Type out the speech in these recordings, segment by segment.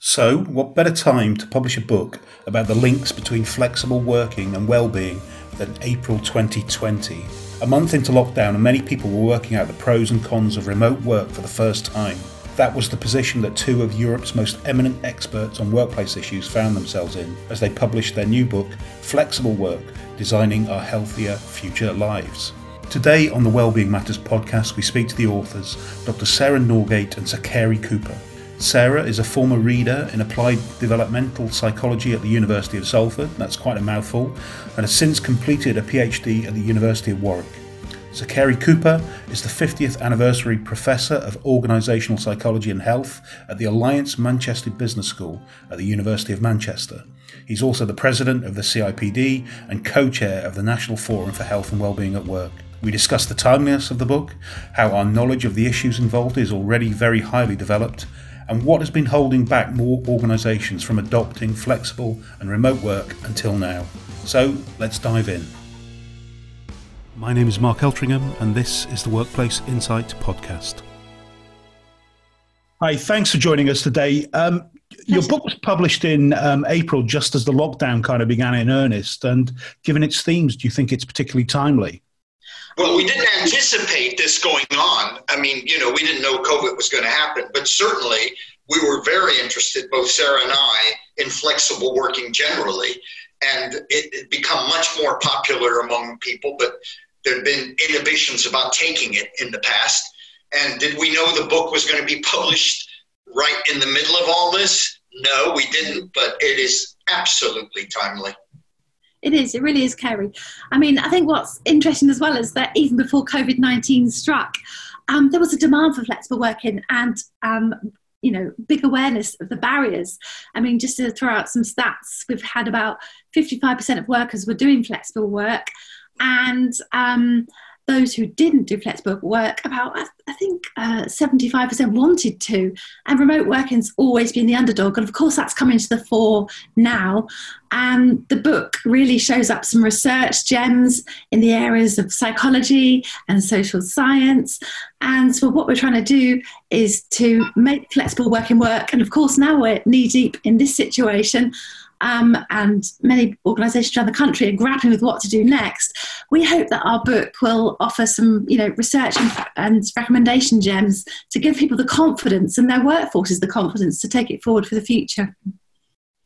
So, what better time to publish a book about the links between flexible working and well-being than April 2020? A month into lockdown, and many people were working out the pros and cons of remote work for the first time. That was the position that two of Europe's most eminent experts on workplace issues found themselves in as they published their new book, Flexible Work Designing Our Healthier Future Lives. Today on the Wellbeing Matters podcast, we speak to the authors, Dr. Sarah Norgate and Sir Cary Cooper. Sarah is a former reader in applied developmental psychology at the University of Salford, that's quite a mouthful, and has since completed a PhD at the University of Warwick. Sir Cary Cooper is the 50th anniversary Professor of Organisational Psychology and Health at the Alliance Manchester Business School at the University of Manchester. He's also the President of the CIPD and co chair of the National Forum for Health and Wellbeing at Work. We discuss the timeliness of the book, how our knowledge of the issues involved is already very highly developed, and what has been holding back more organisations from adopting flexible and remote work until now. So let's dive in. My name is Mark Eltringham, and this is the Workplace Insight Podcast. Hi, thanks for joining us today. Um, your book was published in um, April, just as the lockdown kind of began in earnest. And given its themes, do you think it's particularly timely? Well, we didn't anticipate this going on. I mean, you know, we didn't know COVID was going to happen, but certainly we were very interested, both Sarah and I, in flexible working generally. And it, it become much more popular among people, but there had been inhibitions about taking it in the past. And did we know the book was going to be published right in the middle of all this? No, we didn't, but it is absolutely timely. It is. It really is, Cary. I mean, I think what's interesting as well is that even before COVID 19 struck, um, there was a demand for flexible working and um, you know big awareness of the barriers i mean just to throw out some stats we've had about 55% of workers were doing flexible work and um, those who didn't do flexible work, about I think uh, 75% wanted to. And remote working's always been the underdog. And of course, that's coming to the fore now. And the book really shows up some research gems in the areas of psychology and social science. And so, what we're trying to do is to make flexible working work. And of course, now we're knee deep in this situation um, and many organisations around the country are grappling with what to do next. We hope that our book will offer some, you know, research and, and recommendation gems to give people the confidence and their workforces the confidence to take it forward for the future.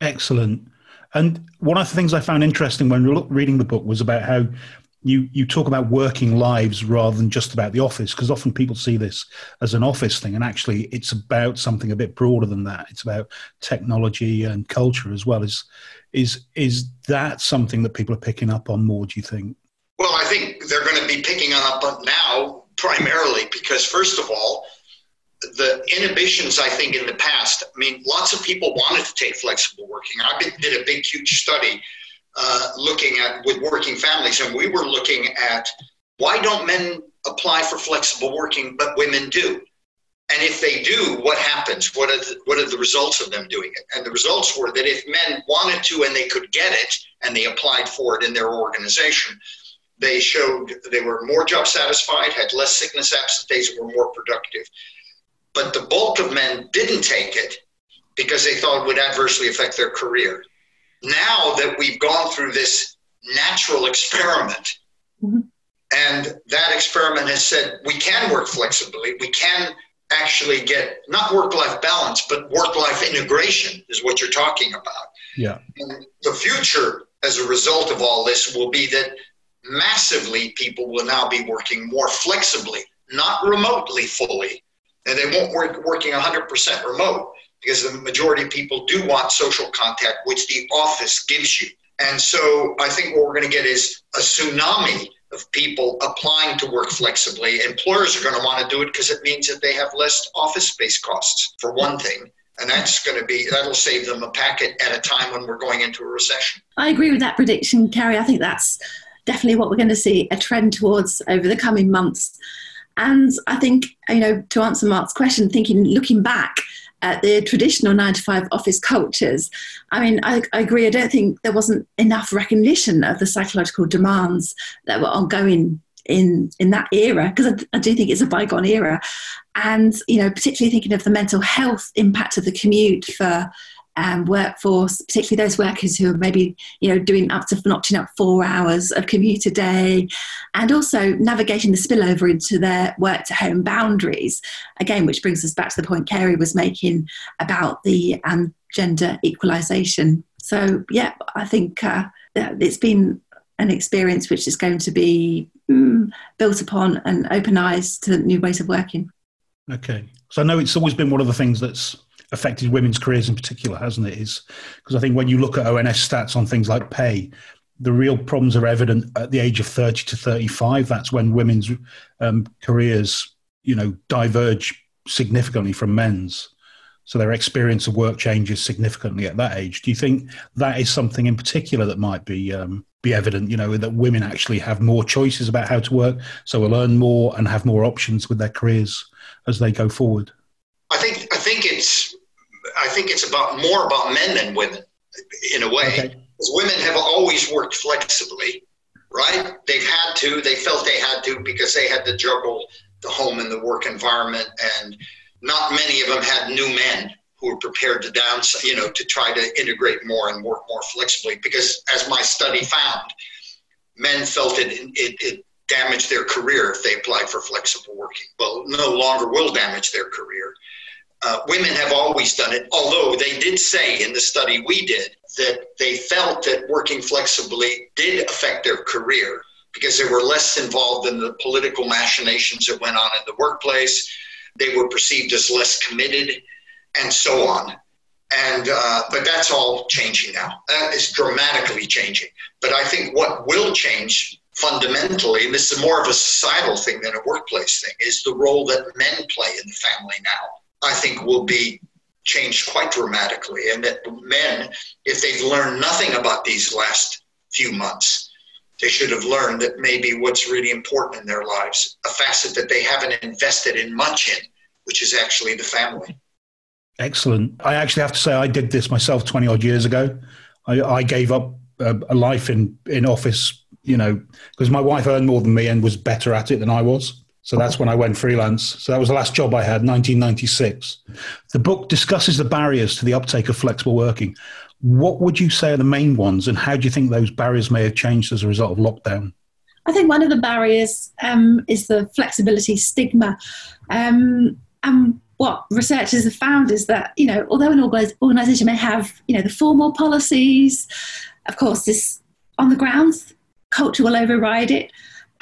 Excellent. And one of the things I found interesting when reading the book was about how you you talk about working lives rather than just about the office because often people see this as an office thing and actually it's about something a bit broader than that. It's about technology and culture as well. Is is is that something that people are picking up on more do you think? Well i think they're going to be picking up on now primarily because first of all the inhibitions i think in the past i mean lots of people wanted to take flexible working. I did a big huge study uh, looking at with working families, and we were looking at why don't men apply for flexible working but women do? And if they do, what happens? What are the, what are the results of them doing it? And the results were that if men wanted to and they could get it and they applied for it in their organization, they showed they were more job satisfied, had less sickness absence days, were more productive. But the bulk of men didn't take it because they thought it would adversely affect their career now that we've gone through this natural experiment, mm-hmm. and that experiment has said we can work flexibly, we can actually get not work life balance, but work life integration is what you're talking about. Yeah. And the future, as a result of all this, will be that massively people will now be working more flexibly, not remotely fully. And they won't work working 100% remote because the majority of people do want social contact, which the office gives you. And so I think what we're going to get is a tsunami of people applying to work flexibly. Employers are going to want to do it because it means that they have less office space costs, for one thing. And that's going to be, that'll save them a packet at a time when we're going into a recession. I agree with that prediction, Cary. I think that's definitely what we're going to see a trend towards over the coming months. And I think, you know, to answer Mark's question, thinking, looking back, at the traditional nine to five office cultures. I mean, I, I, agree. I don't think there wasn't enough recognition of the psychological demands that were ongoing in in that era because I, I, do think it's a bygone era and you know particularly thinking of the mental health impact of the commute for um, workforce particularly those workers who are maybe you know doing up to notching up four hours of commute a day and also navigating the spillover into their work to home boundaries again which brings us back to the point Cary was making about the um, gender equalisation so yeah I think uh, it's been an experience which is going to be mm, built upon and open eyes to new ways of working. Okay. So I know it's always been one of the things that's affected women's careers in particular, hasn't it? Is because I think when you look at ONS stats on things like pay, the real problems are evident at the age of 30 to 35. That's when women's um, careers, you know, diverge significantly from men's. So their experience of work changes significantly at that age. Do you think that is something in particular that might be um, be evident? You know, that women actually have more choices about how to work, so will earn more and have more options with their careers as they go forward. I think I think it's about more about men than women in a way. Okay. Women have always worked flexibly, right? They've had to. They felt they had to because they had to juggle the home and the work environment and not many of them had new men who were prepared to down, you know, to try to integrate more and work more flexibly. Because as my study found, men felt it, it, it damaged their career if they applied for flexible working. Well, no longer will damage their career. Uh, women have always done it, although they did say in the study we did that they felt that working flexibly did affect their career because they were less involved in the political machinations that went on in the workplace they were perceived as less committed, and so on. And uh, but that's all changing now. That is dramatically changing. But I think what will change fundamentally, and this is more of a societal thing than a workplace thing, is the role that men play in the family now. I think will be changed quite dramatically, and that men, if they've learned nothing about these last few months, they should have learned that maybe what's really important in their lives, a facet that they haven't invested in much in, which is actually the family. Excellent. I actually have to say I did this myself 20 odd years ago. I, I gave up a, a, life in, in office, you know, because my wife earned more than me and was better at it than I was. So that's when I went freelance. So that was the last job I had, 1996. The book discusses the barriers to the uptake of flexible working. What would you say are the main ones, and how do you think those barriers may have changed as a result of lockdown? I think one of the barriers um, is the flexibility stigma. Um, and what researchers have found is that, you know, although an organisation may have, you know, the formal policies, of course, this on the ground, culture will override it.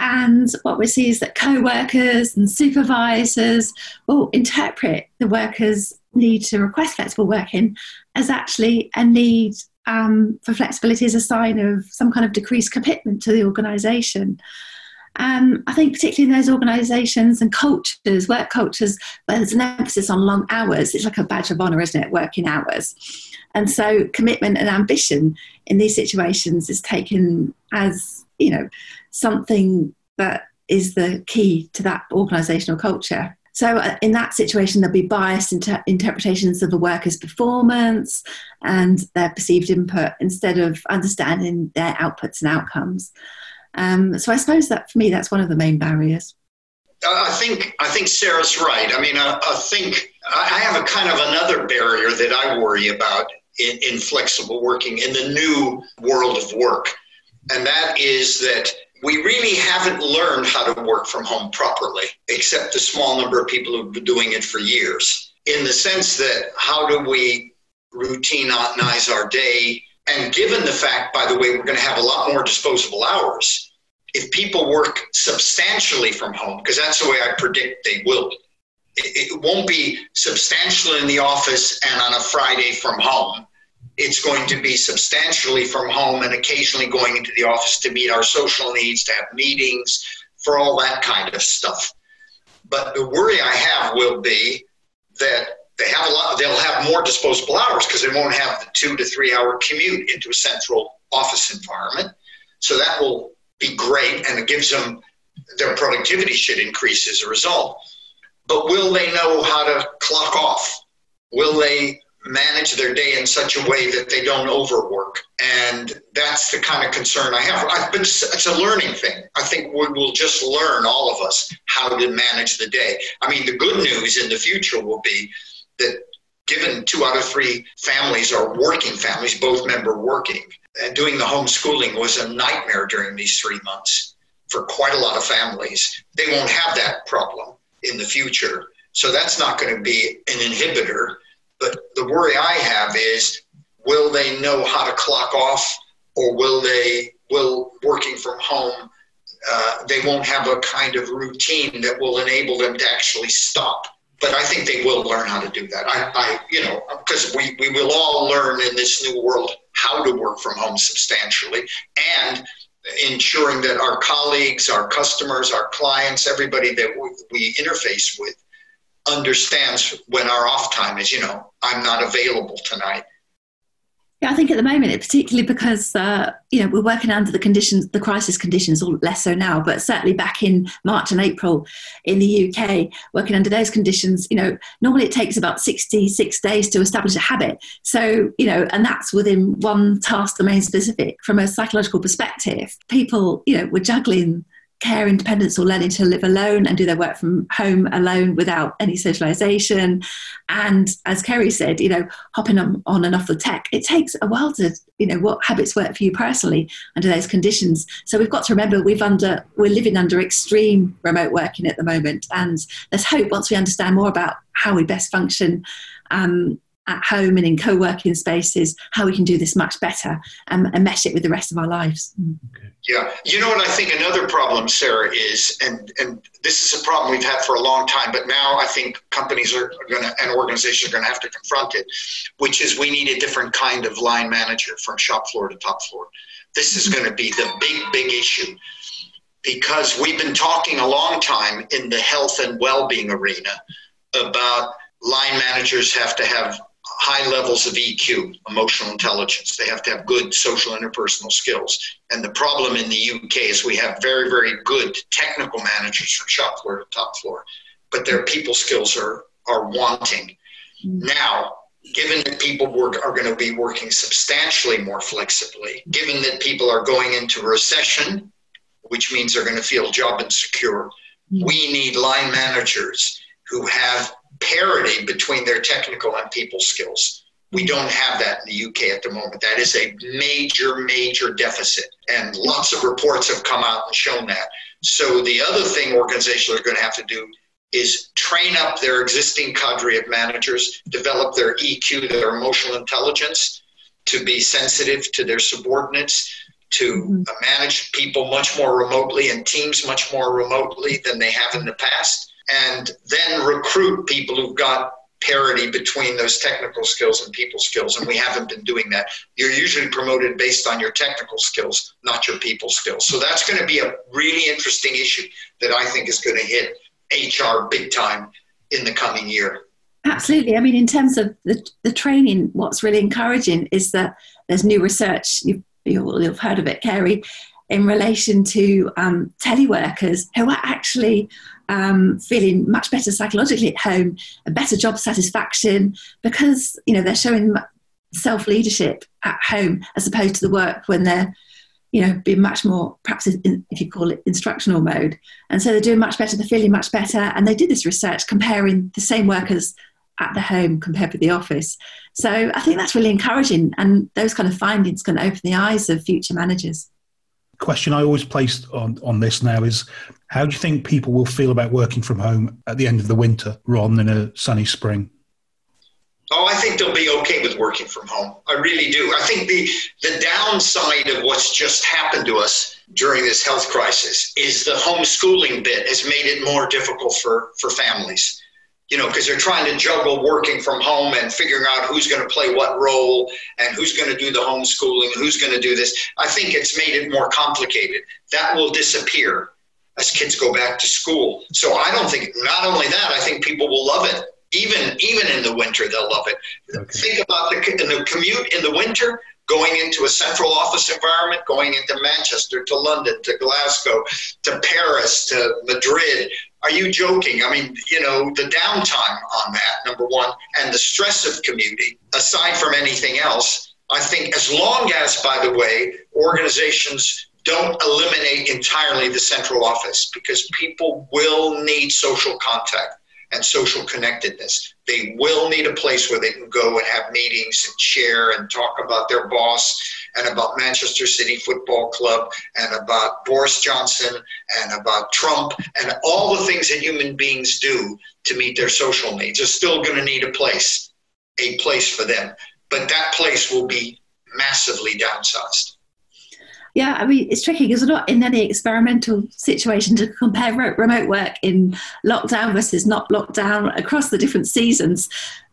And what we see is that co workers and supervisors will interpret the workers' need to request flexible working as actually a need um, for flexibility as a sign of some kind of decreased commitment to the organisation. Um, I think particularly in those organisations and cultures, work cultures, where there's an emphasis on long hours, it's like a badge of honour, isn't it? Working hours. And so commitment and ambition in these situations is taken as, you know, something that is the key to that organisational culture. So, uh, in that situation, there'll be biased inter- interpretations of the worker's performance and their perceived input instead of understanding their outputs and outcomes. Um, so, I suppose that for me, that's one of the main barriers. I think I think Sarah's right. I mean, I, I think I have a kind of another barrier that I worry about in, in flexible working in the new world of work, and that is that we really haven't learned how to work from home properly, except a small number of people who've been doing it for years. In the sense that, how do we routinize our day? And given the fact, by the way, we're going to have a lot more disposable hours, if people work substantially from home, because that's the way I predict they will, it, it won't be substantially in the office and on a Friday from home it's going to be substantially from home and occasionally going into the office to meet our social needs, to have meetings, for all that kind of stuff. But the worry I have will be that they have a lot, they'll have more disposable hours because they won't have the two to three hour commute into a central office environment. So that will be great and it gives them their productivity should increase as a result. But will they know how to clock off? Will they manage their day in such a way that they don't overwork. And that's the kind of concern I have. I, but it's, a learning thing. I think we will just learn, all of us, how to manage the day. I mean, the good news in the future will be that given two out of three families are working families, both member working, and doing the homeschooling was a nightmare during these three months for quite a lot of families. They won't have that problem in the future. So that's not going to be an inhibitor but the worry I have is will they know how to clock off or will they, will working from home, uh, they won't have a kind of routine that will enable them to actually stop. But I think they will learn how to do that. I, I you know, because we, we will all learn in this new world how to work from home substantially and ensuring that our colleagues, our customers, our clients, everybody that we, we interface with understands when our off time is, you know, I'm not available tonight. Yeah, I think at the moment, particularly because uh, you know we're working under the conditions, the crisis conditions, or less so now, but certainly back in March and April in the UK, working under those conditions, you know, normally it takes about sixty-six days to establish a habit. So you know, and that's within one task domain specific. From a psychological perspective, people, you know, were juggling care independence or learning to live alone and do their work from home alone without any socialization. And as Cary said, you know, hopping on, on and off the tech, it takes a while to, you know, what habits work for you personally under those conditions. So we've got to remember we've under we're living under extreme remote working at the moment. And there's hope once we understand more about how we best function um, at home and in co-working spaces how we can do this much better um, and mesh it with the rest of our lives mm. okay. yeah you know what i think another problem sarah is and and this is a problem we've had for a long time but now i think companies are going to and organizations are going to have to confront it which is we need a different kind of line manager from shop floor to top floor this is going to be the big big issue because we've been talking a long time in the health and well-being arena about line managers have to have high levels of EQ, emotional intelligence. They have to have good social interpersonal skills. And the problem in the UK is we have very, very good technical managers from shop floor to top floor, but their people skills are, are wanting. Mm-hmm. Now, given that people work, are going to be working substantially more flexibly, given that people are going into recession, which means they're going to feel job insecure, mm-hmm. we need line managers who have parity between their technical and people skills. We don't have that in the UK at the moment. That is a major, major deficit. And lots of reports have come out and shown that. So the other thing organizations are going to have to do is train up their existing cadre of managers, develop their EQ, their emotional intelligence, to be sensitive to their subordinates, to mm-hmm. manage people much more remotely and teams much more remotely than they have in the past and then recruit people who've got parity between those technical skills and people skills. And we haven't been doing that. You're usually promoted based on your technical skills, not your people skills. So that's going to be a really interesting issue that I think is going to hit HR big time in the coming year. Absolutely. I mean, in terms of the, the training, what's really encouraging is that there's new research. You've, you've heard of it, Cary, in relation to um, teleworkers who are actually um, feeling much better psychologically at home, a better job satisfaction because you know they're showing self leadership at home as opposed to the work when they're you know being much more perhaps in, if you call it instructional mode. And so they're doing much better they're feeling much better and they did this research comparing the same workers at the home compared with the office. So i think that's really encouraging and those kind of findings can open the eyes of future managers question I always place on, on this now is how do you think people will feel about working from home at the end of the winter rather than a sunny spring? Oh, I think they'll be okay with working from home. I really do. I think the, the downside of what's just happened to us during this health crisis is the homeschooling bit has made it more difficult for, for families you know, because they're trying to juggle working from home and figuring out who's going to play what role and who's going to do the homeschooling, who's going to do this. I think it's made it more complicated. That will disappear as kids go back to school. So I don't think, not only that, I think people will love it. Even even in the winter, they'll love it. Okay. Think about the, the commute in the winter going into a central office environment, going into Manchester, to London, to Glasgow, to Paris, to Madrid, are you joking? I mean, you know, the downtime on that, number one, and the stress of commuting, aside from anything else, I think as long as, by the way, organizations don't eliminate entirely the central office because people will need social contact and social connectedness. They will need a place where they can go and have meetings and share and talk about their boss and about Manchester City Football Club and about Boris Johnson and about Trump and all the things that human beings do to meet their social needs are still going to need a place, a place for them. But that place will be massively downsized. Yeah, I mean, it's tricky because we're not in any experimental situation to compare remote work in lockdown versus not lockdown across the different seasons.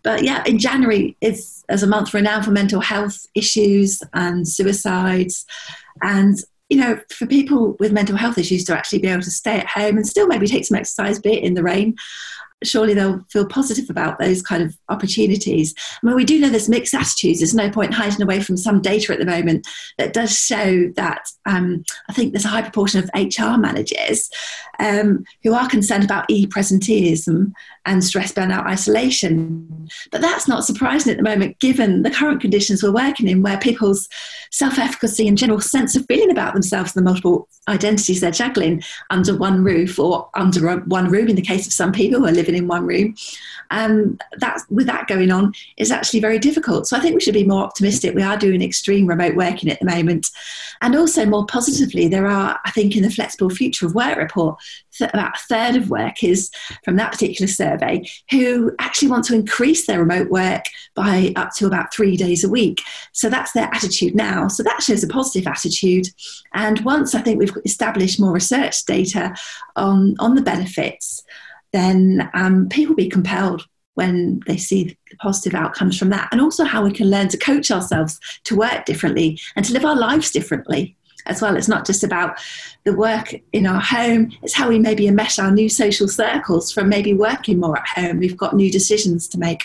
But yeah, in January is as a month renowned for mental health issues and suicides. And, you know, for people with mental health issues to actually be able to stay at home and still maybe take some exercise, be it in the rain, surely they'll feel positive about those kind of opportunities. I mean, we do know there's mixed attitudes. There's no point hiding away from some data at the moment that does show that um, I think there's a high proportion of HR managers um, who are concerned about e-presenteeism and stress burnout isolation. But that's not surprising at the moment, given the current conditions we're working in, where people's self efficacy and general sense of feeling about themselves and the multiple identities they're juggling under one roof or under one room, in the case of some people who are living in one room, um, that, with that going on, is actually very difficult. So I think we should be more optimistic. We are doing extreme remote working at the moment. And also, more positively, there are, I think, in the Flexible Future of Work report, about a third of workers from that particular survey who actually want to increase their remote work by up to about three days a week. So that's their attitude now. So that shows a positive attitude. And once I think we've established more research data on, on the benefits, then um, people will be compelled when they see the positive outcomes from that, and also how we can learn to coach ourselves to work differently and to live our lives differently as well. It's not just about the work in our home, it's how we maybe enmesh our new social circles from maybe working more at home. We've got new decisions to make.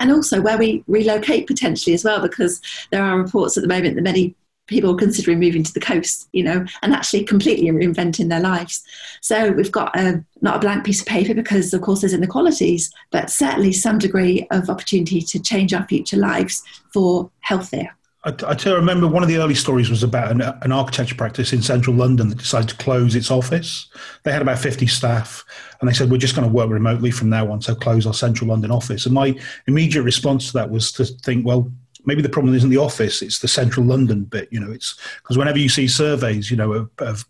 And also where we relocate potentially as well, because there are reports at the moment that many people considering moving to the coast, you know, and actually completely reinventing their lives. So we've got a, not a blank piece of paper because, of course, there's inequalities, but certainly some degree of opportunity to change our future lives for healthier. I, I remember one of the early stories was about an, an, architecture practice in central London that decided to close its office. They had about 50 staff and they said, We're just going to work remotely from now on, so close our central London office. And my immediate response to that was to think, Well, maybe the problem isn't the office, it's the central London bit. You know, it's because whenever you see surveys, you know, of, of,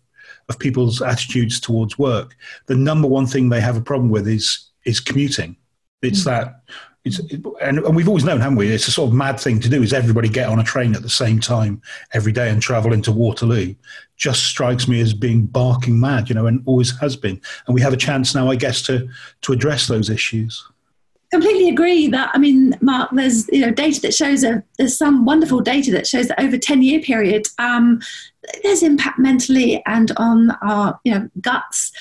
of people's attitudes towards work, the number one thing they have a problem with is is commuting. It's mm-hmm. that it's, and, and, we've always known, haven't we? It's a sort of mad thing to do. Is everybody get on a train at the same time every day and travel into Waterloo? Just strikes me as being barking mad, you know, and always has been. And we have a chance now, I guess, to to address those issues. Completely agree that I mean, Mark. There's you know data that shows a there's some wonderful data that shows that over ten year period, um, there's impact mentally and on our you know guts,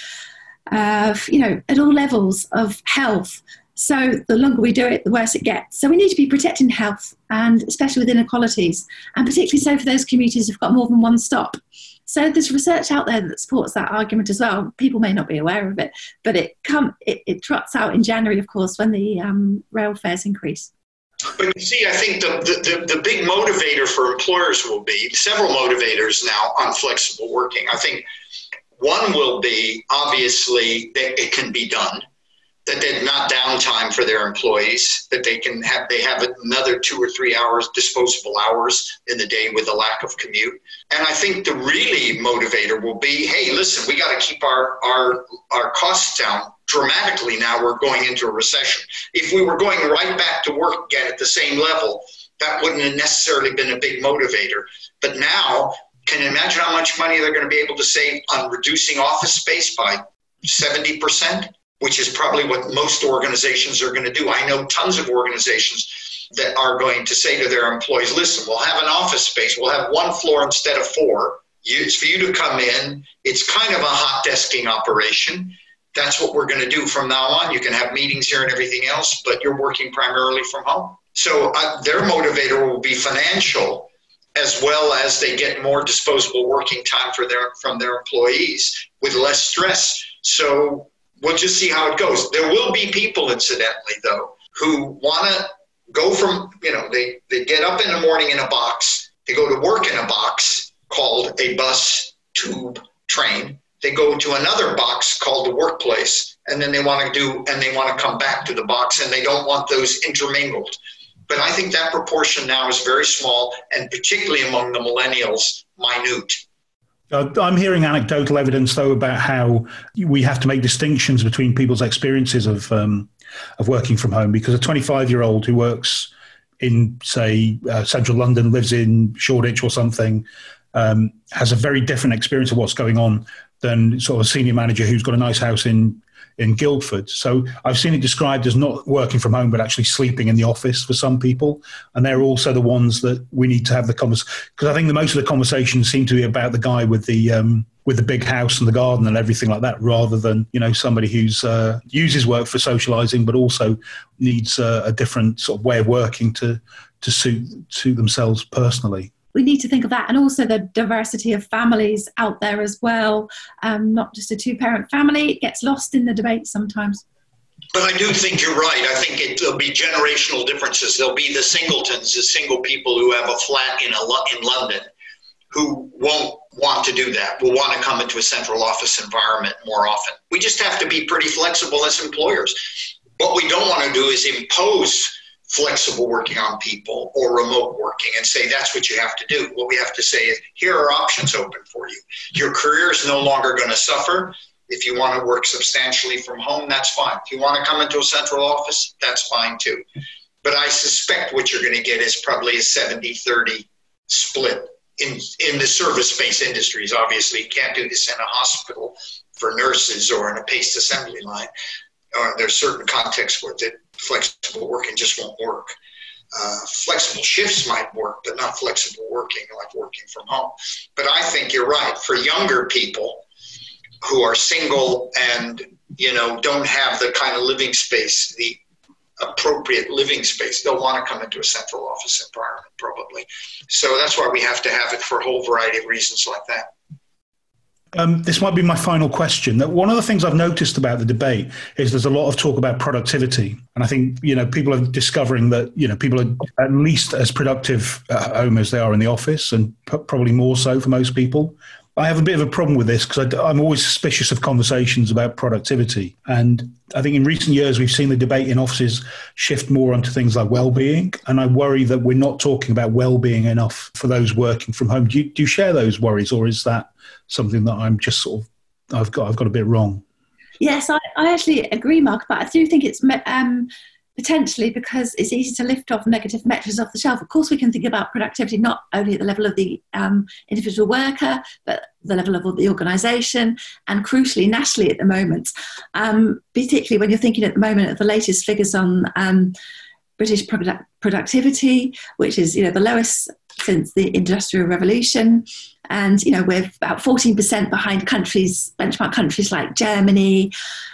uh, you know at all levels of health. So the longer we do it, the worse it gets. So we need to be protecting health, and especially with inequalities, and particularly so for those communities who've got more than one stop. So there's research out there that supports that argument as well. People may not be aware of it, but it come it, it trots out in January, of course, when the um, rail fares increase. But you see, I think the, the, the, big motivator for employers will be several motivators now on flexible working. I think one will be obviously that it can be done that they're not downtime for their employees, that they can have they have another two or three hours disposable hours in the day with a lack of commute. And I think the really motivator will be, hey, listen, we got to keep our our our costs down dramatically now we're going into a recession. If we were going right back to work again at the same level, that wouldn't have necessarily been a big motivator. But now, can you imagine how much money they're going to be able to save on reducing office space by 70%? Which is probably what most organizations are going to do. I know tons of organizations that are going to say to their employees, listen, we'll have an office space, we'll have one floor instead of four. it's for you to come in. It's kind of a hot desking operation. That's what we're going to do from now on. You can have meetings here and everything else, but you're working primarily from home. So uh, their motivator will be financial as well as they get more disposable working time for their from their employees with less stress. So we'll just see how it goes. There will be people, incidentally, though, who want to go from, you know, they, they get up in the morning in a box, they go to work in a box called a bus, tube, train. They go to another box called the workplace, and then they want to do, and they want to come back to the box, and they don't want those intermingled. But I think that proportion now is very small, and particularly among the millennials, minute. Uh, I'm hearing anecdotal evidence, though, about how we have to make distinctions between people's experiences of um, of working from home. Because a 25 year old who works in, say, uh, central London, lives in Shoreditch or something, um, has a very different experience of what's going on than sort of a senior manager who's got a nice house in in Guildford. So I've seen it described as not working from home, but actually sleeping in the office for some people. And they're also the ones that we need to have the conversation. Because I think the most of the conversations seem to be about the guy with the um, with the big house and the garden and everything like that, rather than you know somebody who's uh, uses work for socialising, but also needs uh, a different sort of way of working to to suit suit themselves personally we need to think of that and also the diversity of families out there as well um, not just a two parent family it gets lost in the debate sometimes but I do think you're right. I think it, there'll be generational differences. There'll be the singletons, the single people who have a flat in a in London, who won't want to do that. Will want to come into a central office environment more often. We just have to be pretty flexible as employers. What we don't want to do is impose flexible working on people or remote working and say that's what you have to do. What we have to say is here are options open for you. Your career is no longer going to suffer. If you want to work substantially from home, that's fine. If you want to come into a central office, that's fine too. But I suspect what you're going to get is probably a 70 30 split in, in the service based industries. Obviously, you can't do this in a hospital for nurses or in a paste assembly line. Or there's certain contexts where the flexible working just won't work. Uh, flexible shifts might work, but not flexible working like working from home. But I think you're right. For younger people who are single and you know don't have the kind of living space, the appropriate living space, they'll want to come into a central office environment probably. So that's why we have to have it for a whole variety of reasons like that. Um, this might be my final question. That one of the things I've noticed about the debate is there's a lot of talk about productivity, and I think you know people are discovering that you know people are at least as productive at home as they are in the office, and probably more so for most people. I have a bit of a problem with this because I'm always suspicious of conversations about productivity, and I think in recent years we've seen the debate in offices shift more onto things like well-being, and I worry that we're not talking about well-being enough for those working from home. Do you, do you share those worries, or is that something that I'm just sort of I've got I've got a bit wrong. Yes, I, I actually agree, Mark, but I do think it's um, potentially because it's easy to lift off negative metrics off the shelf. Of course, we can think about productivity not only at the level of the um, individual worker, but the level of the organisation, and crucially nationally at the moment. Um, particularly when you're thinking at the moment of the latest figures on um, British product- productivity, which is you know the lowest since the Industrial Revolution. And, you know, we're about 14% behind countries, benchmark countries like Germany.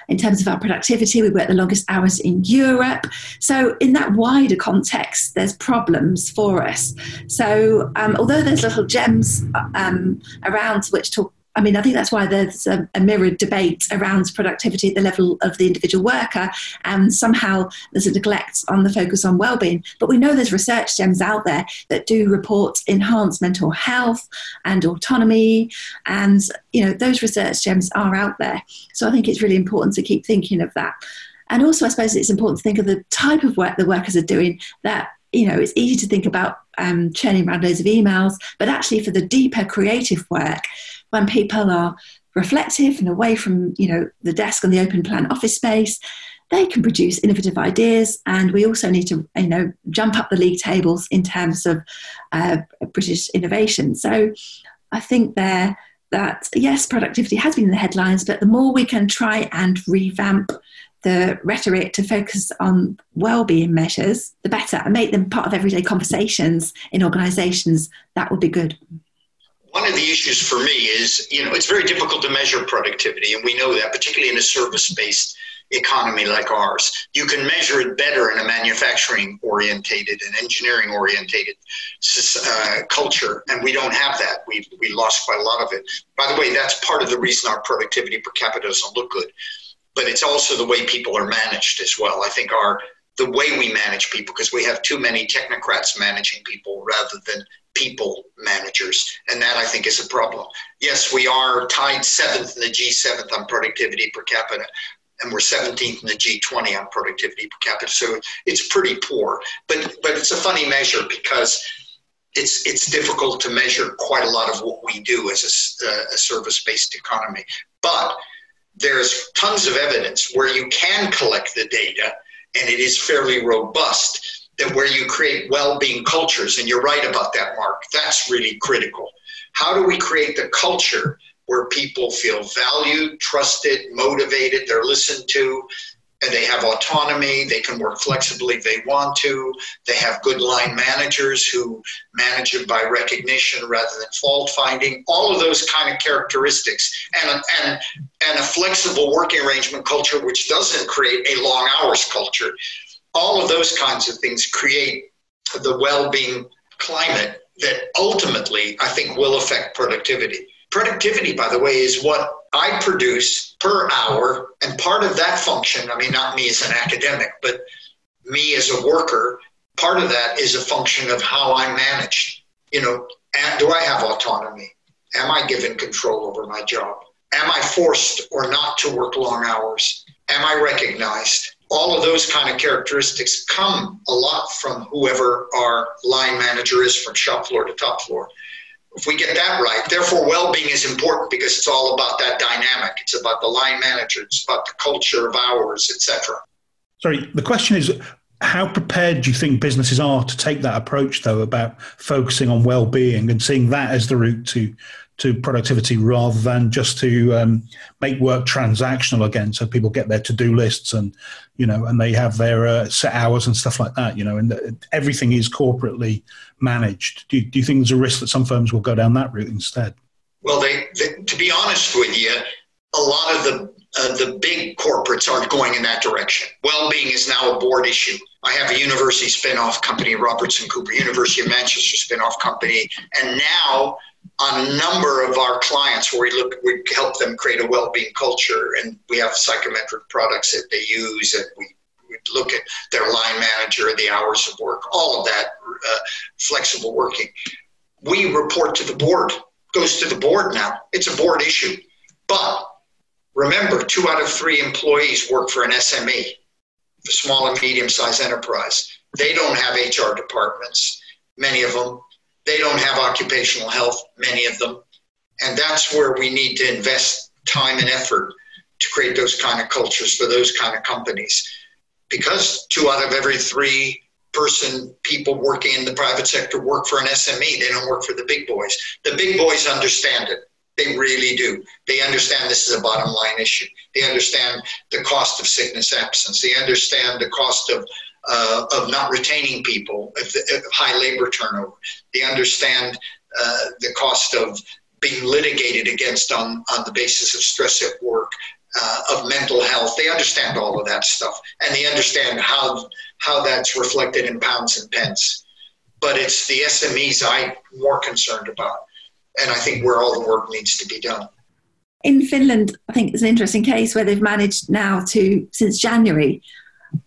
In terms of our productivity, we work the longest hours in Europe. So, in that wider context, there's problems for us. So, um, although there's little gems um, around which talk I mean, I think that's why there's a, a, mirrored debate around productivity at the level of the individual worker, and somehow there's a neglect on the focus on well-being. But we know there's research gems out there that do report enhanced mental health and autonomy, and you know those research gems are out there. So I think it's really important to keep thinking of that. And also, I suppose it's important to think of the type of work the workers are doing. That you know, it's easy to think about um, churning around loads of emails, but actually for the deeper creative work when people are reflective and away from you know the desk and the open plan office space they can produce innovative ideas. And we also need to you know jump up the league tables in terms of uh, british innovation. So i think there that yes productivity has been in the headlines but the more we can try and revamp the rhetoric to focus on well-being measures the better and make them part of everyday conversations in organizations that would be good one of the issues for me is, you know, it's very difficult to measure productivity, and we know that, particularly in a service based economy like ours. You can measure it better in a manufacturing orientated and engineering orientated uh, culture, and we don't have that. We, we lost quite a lot of it. By the way, that's part of the reason our productivity per capita doesn't look good. but it's also the way people are managed as well. I think our the way we manage people because we have too many technocrats managing people rather than people managers and that i think is a problem yes we are tied seventh in the g7 on productivity per capita and we're 17th in the G20 on productivity per capita. So it's pretty poor. But but it's a funny measure because it's it's difficult to measure quite a lot of what we do as a, uh, a service-based economy. But there's tons of evidence where you can collect the data, and it is fairly robust. That where you create well-being cultures, and you're right about that, Mark. That's really critical. How do we create the culture where people feel valued, trusted, motivated, they're listened to, and they have autonomy, they can work flexibly if they want to, they have good line managers who manage it by recognition rather than fault finding, all of those kind of characteristics, and, and, and a flexible working arrangement culture which doesn't create a long hours culture. All of those kinds of things create the well being climate that ultimately I think will affect productivity. Productivity, by the way, is what I produce per hour. And part of that function, I mean, not me as an academic, but me as a worker, part of that is a function of how I'm managed. You know, do I have autonomy? Am I given control over my job? Am I forced or not to work long hours? Am I recognized? All of those kind of characteristics come a lot from whoever our line manager is from shop floor to top floor if we get that right, therefore well-being is important because it's all about that dynamic. It's about the line manager. It's about the culture of ours, etc. Sorry, the question is, how prepared do you think businesses are to take that approach, though, about focusing on well-being and seeing that as the route to to productivity rather than just to um, make work transactional again, so people get their to-do lists and you know, and they have their uh, set hours and stuff like that, you know, and the, everything is corporately managed. Do do you think there's a risk that some firms will go down that route instead? Well, they, they to be honest with you, a lot of the uh, the big corporates aren't going in that direction. Well-being is now a board issue. I have a university spin-off company, Robertson Cooper, University of Manchester spin-off company, and now on a number of our clients where we look, we help them create a well-being culture, and we have psychometric products that they use, and we, look at their line manager, the hours of work, all of that uh, flexible working. We report to the board, goes to the board now. It's a board issue, but remember, two out of three employees work for an SME, a small and medium-sized enterprise. They don't have HR departments. Many of them they don't have occupational health, many of them. And that's where we need to invest time and effort to create those kind of cultures for those kind of companies. Because two out of every three person people working in the private sector work for an SME, they don't work for the big boys. The big boys understand it. They really do. They understand this is a bottom line issue. They understand the cost of sickness absence. They understand the cost of uh, of not retaining people, if, if high labor turnover. They understand uh, the cost of being litigated against on, on the basis of stress at work, uh, of mental health. They understand all of that stuff, and they understand how how that's reflected in pounds and pence. But it's the SMEs I'm more concerned about, and I think where all the work needs to be done. In Finland, I think it's an interesting case where they've managed now to, since January,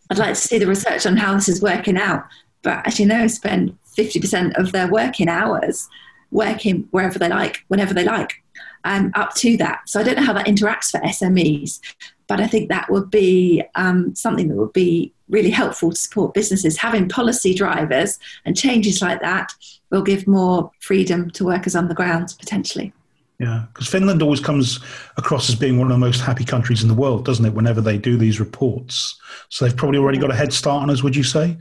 I'd like to see the research on how this is working out. But as you know, spend 50% of their working hours working wherever they like, whenever they like, and up to that. So I don't know how that interacts for SMEs, but I think that would be um, something that would be really helpful to support businesses. Having policy drivers and changes like that will give more freedom to workers on the ground potentially. Yeah, because Finland always comes across as being one of the most happy countries in the world, doesn't it? Whenever they do these reports, so they've probably already got a head start on us. Would you say?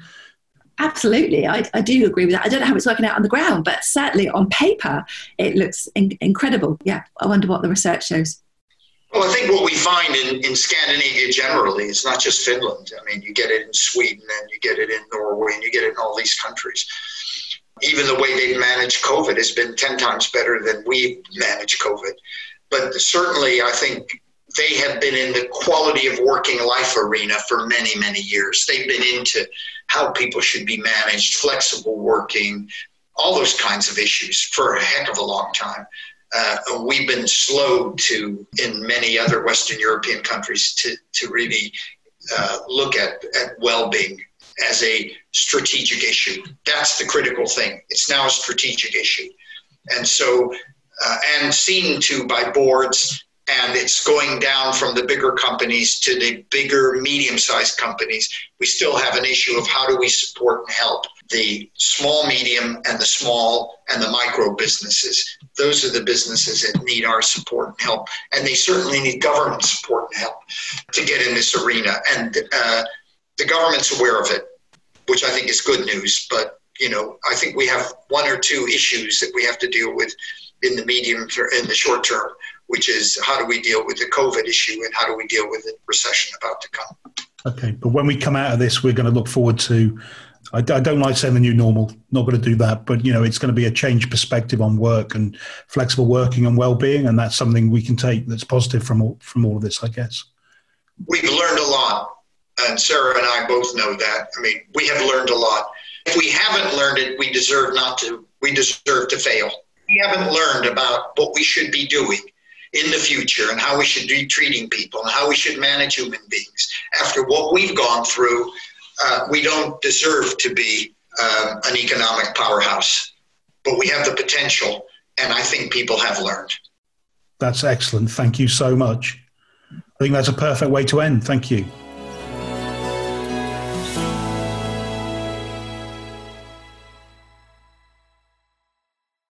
Absolutely, I, I do agree with that. I don't know how it's working out on the ground, but certainly on paper, it looks in- incredible. Yeah, I wonder what the research shows. Well, I think what we find in, in Scandinavia generally is not just Finland. I mean, you get it in Sweden and you get it in Norway and you get it in all these countries even the way they've managed COVID has been 10 times better than we managed COVID. But certainly, I think they have been in the quality of working life arena for many, many years. They've been into how people should be managed, flexible working, all those kinds of issues for a heck of a long time. Uh, we've been slow to, in many other Western European countries, to, to really uh, look at, at well being as a strategic issue. That's the critical thing. It's now a strategic issue. And so, uh, and seen to by boards, and it's going down from the bigger companies to the bigger, medium sized companies. We still have an issue of how do we support and help the small, medium, and the small and the micro businesses. Those are the businesses that need our support and help. And they certainly need government support and help to get in this arena. And uh, the government's aware of it, which I think is good news. But you know, I think we have one or two issues that we have to deal with in the medium in the short term, which is how do we deal with the COVID issue and how do we deal with the recession about to come. Okay, but when we come out of this, we're going to look forward to. I, I don't like saying the new normal. Not going to do that, but you know, it's going to be a change perspective on work and flexible working and well-being, and that's something we can take that's positive from all, from all of this, I guess. We've learned a lot and Sarah and I both know that. I mean, we have learned a lot. If we haven't learned it, we deserve not to. We deserve to fail. We haven't learned about what we should be doing in the future and how we should be treating people and how we should manage human beings. After what we've gone through, uh, we don't deserve to be um, an economic powerhouse, but we have the potential, and I think people have learned. That's excellent. Thank you so much. I think that's a perfect way to end. Thank you.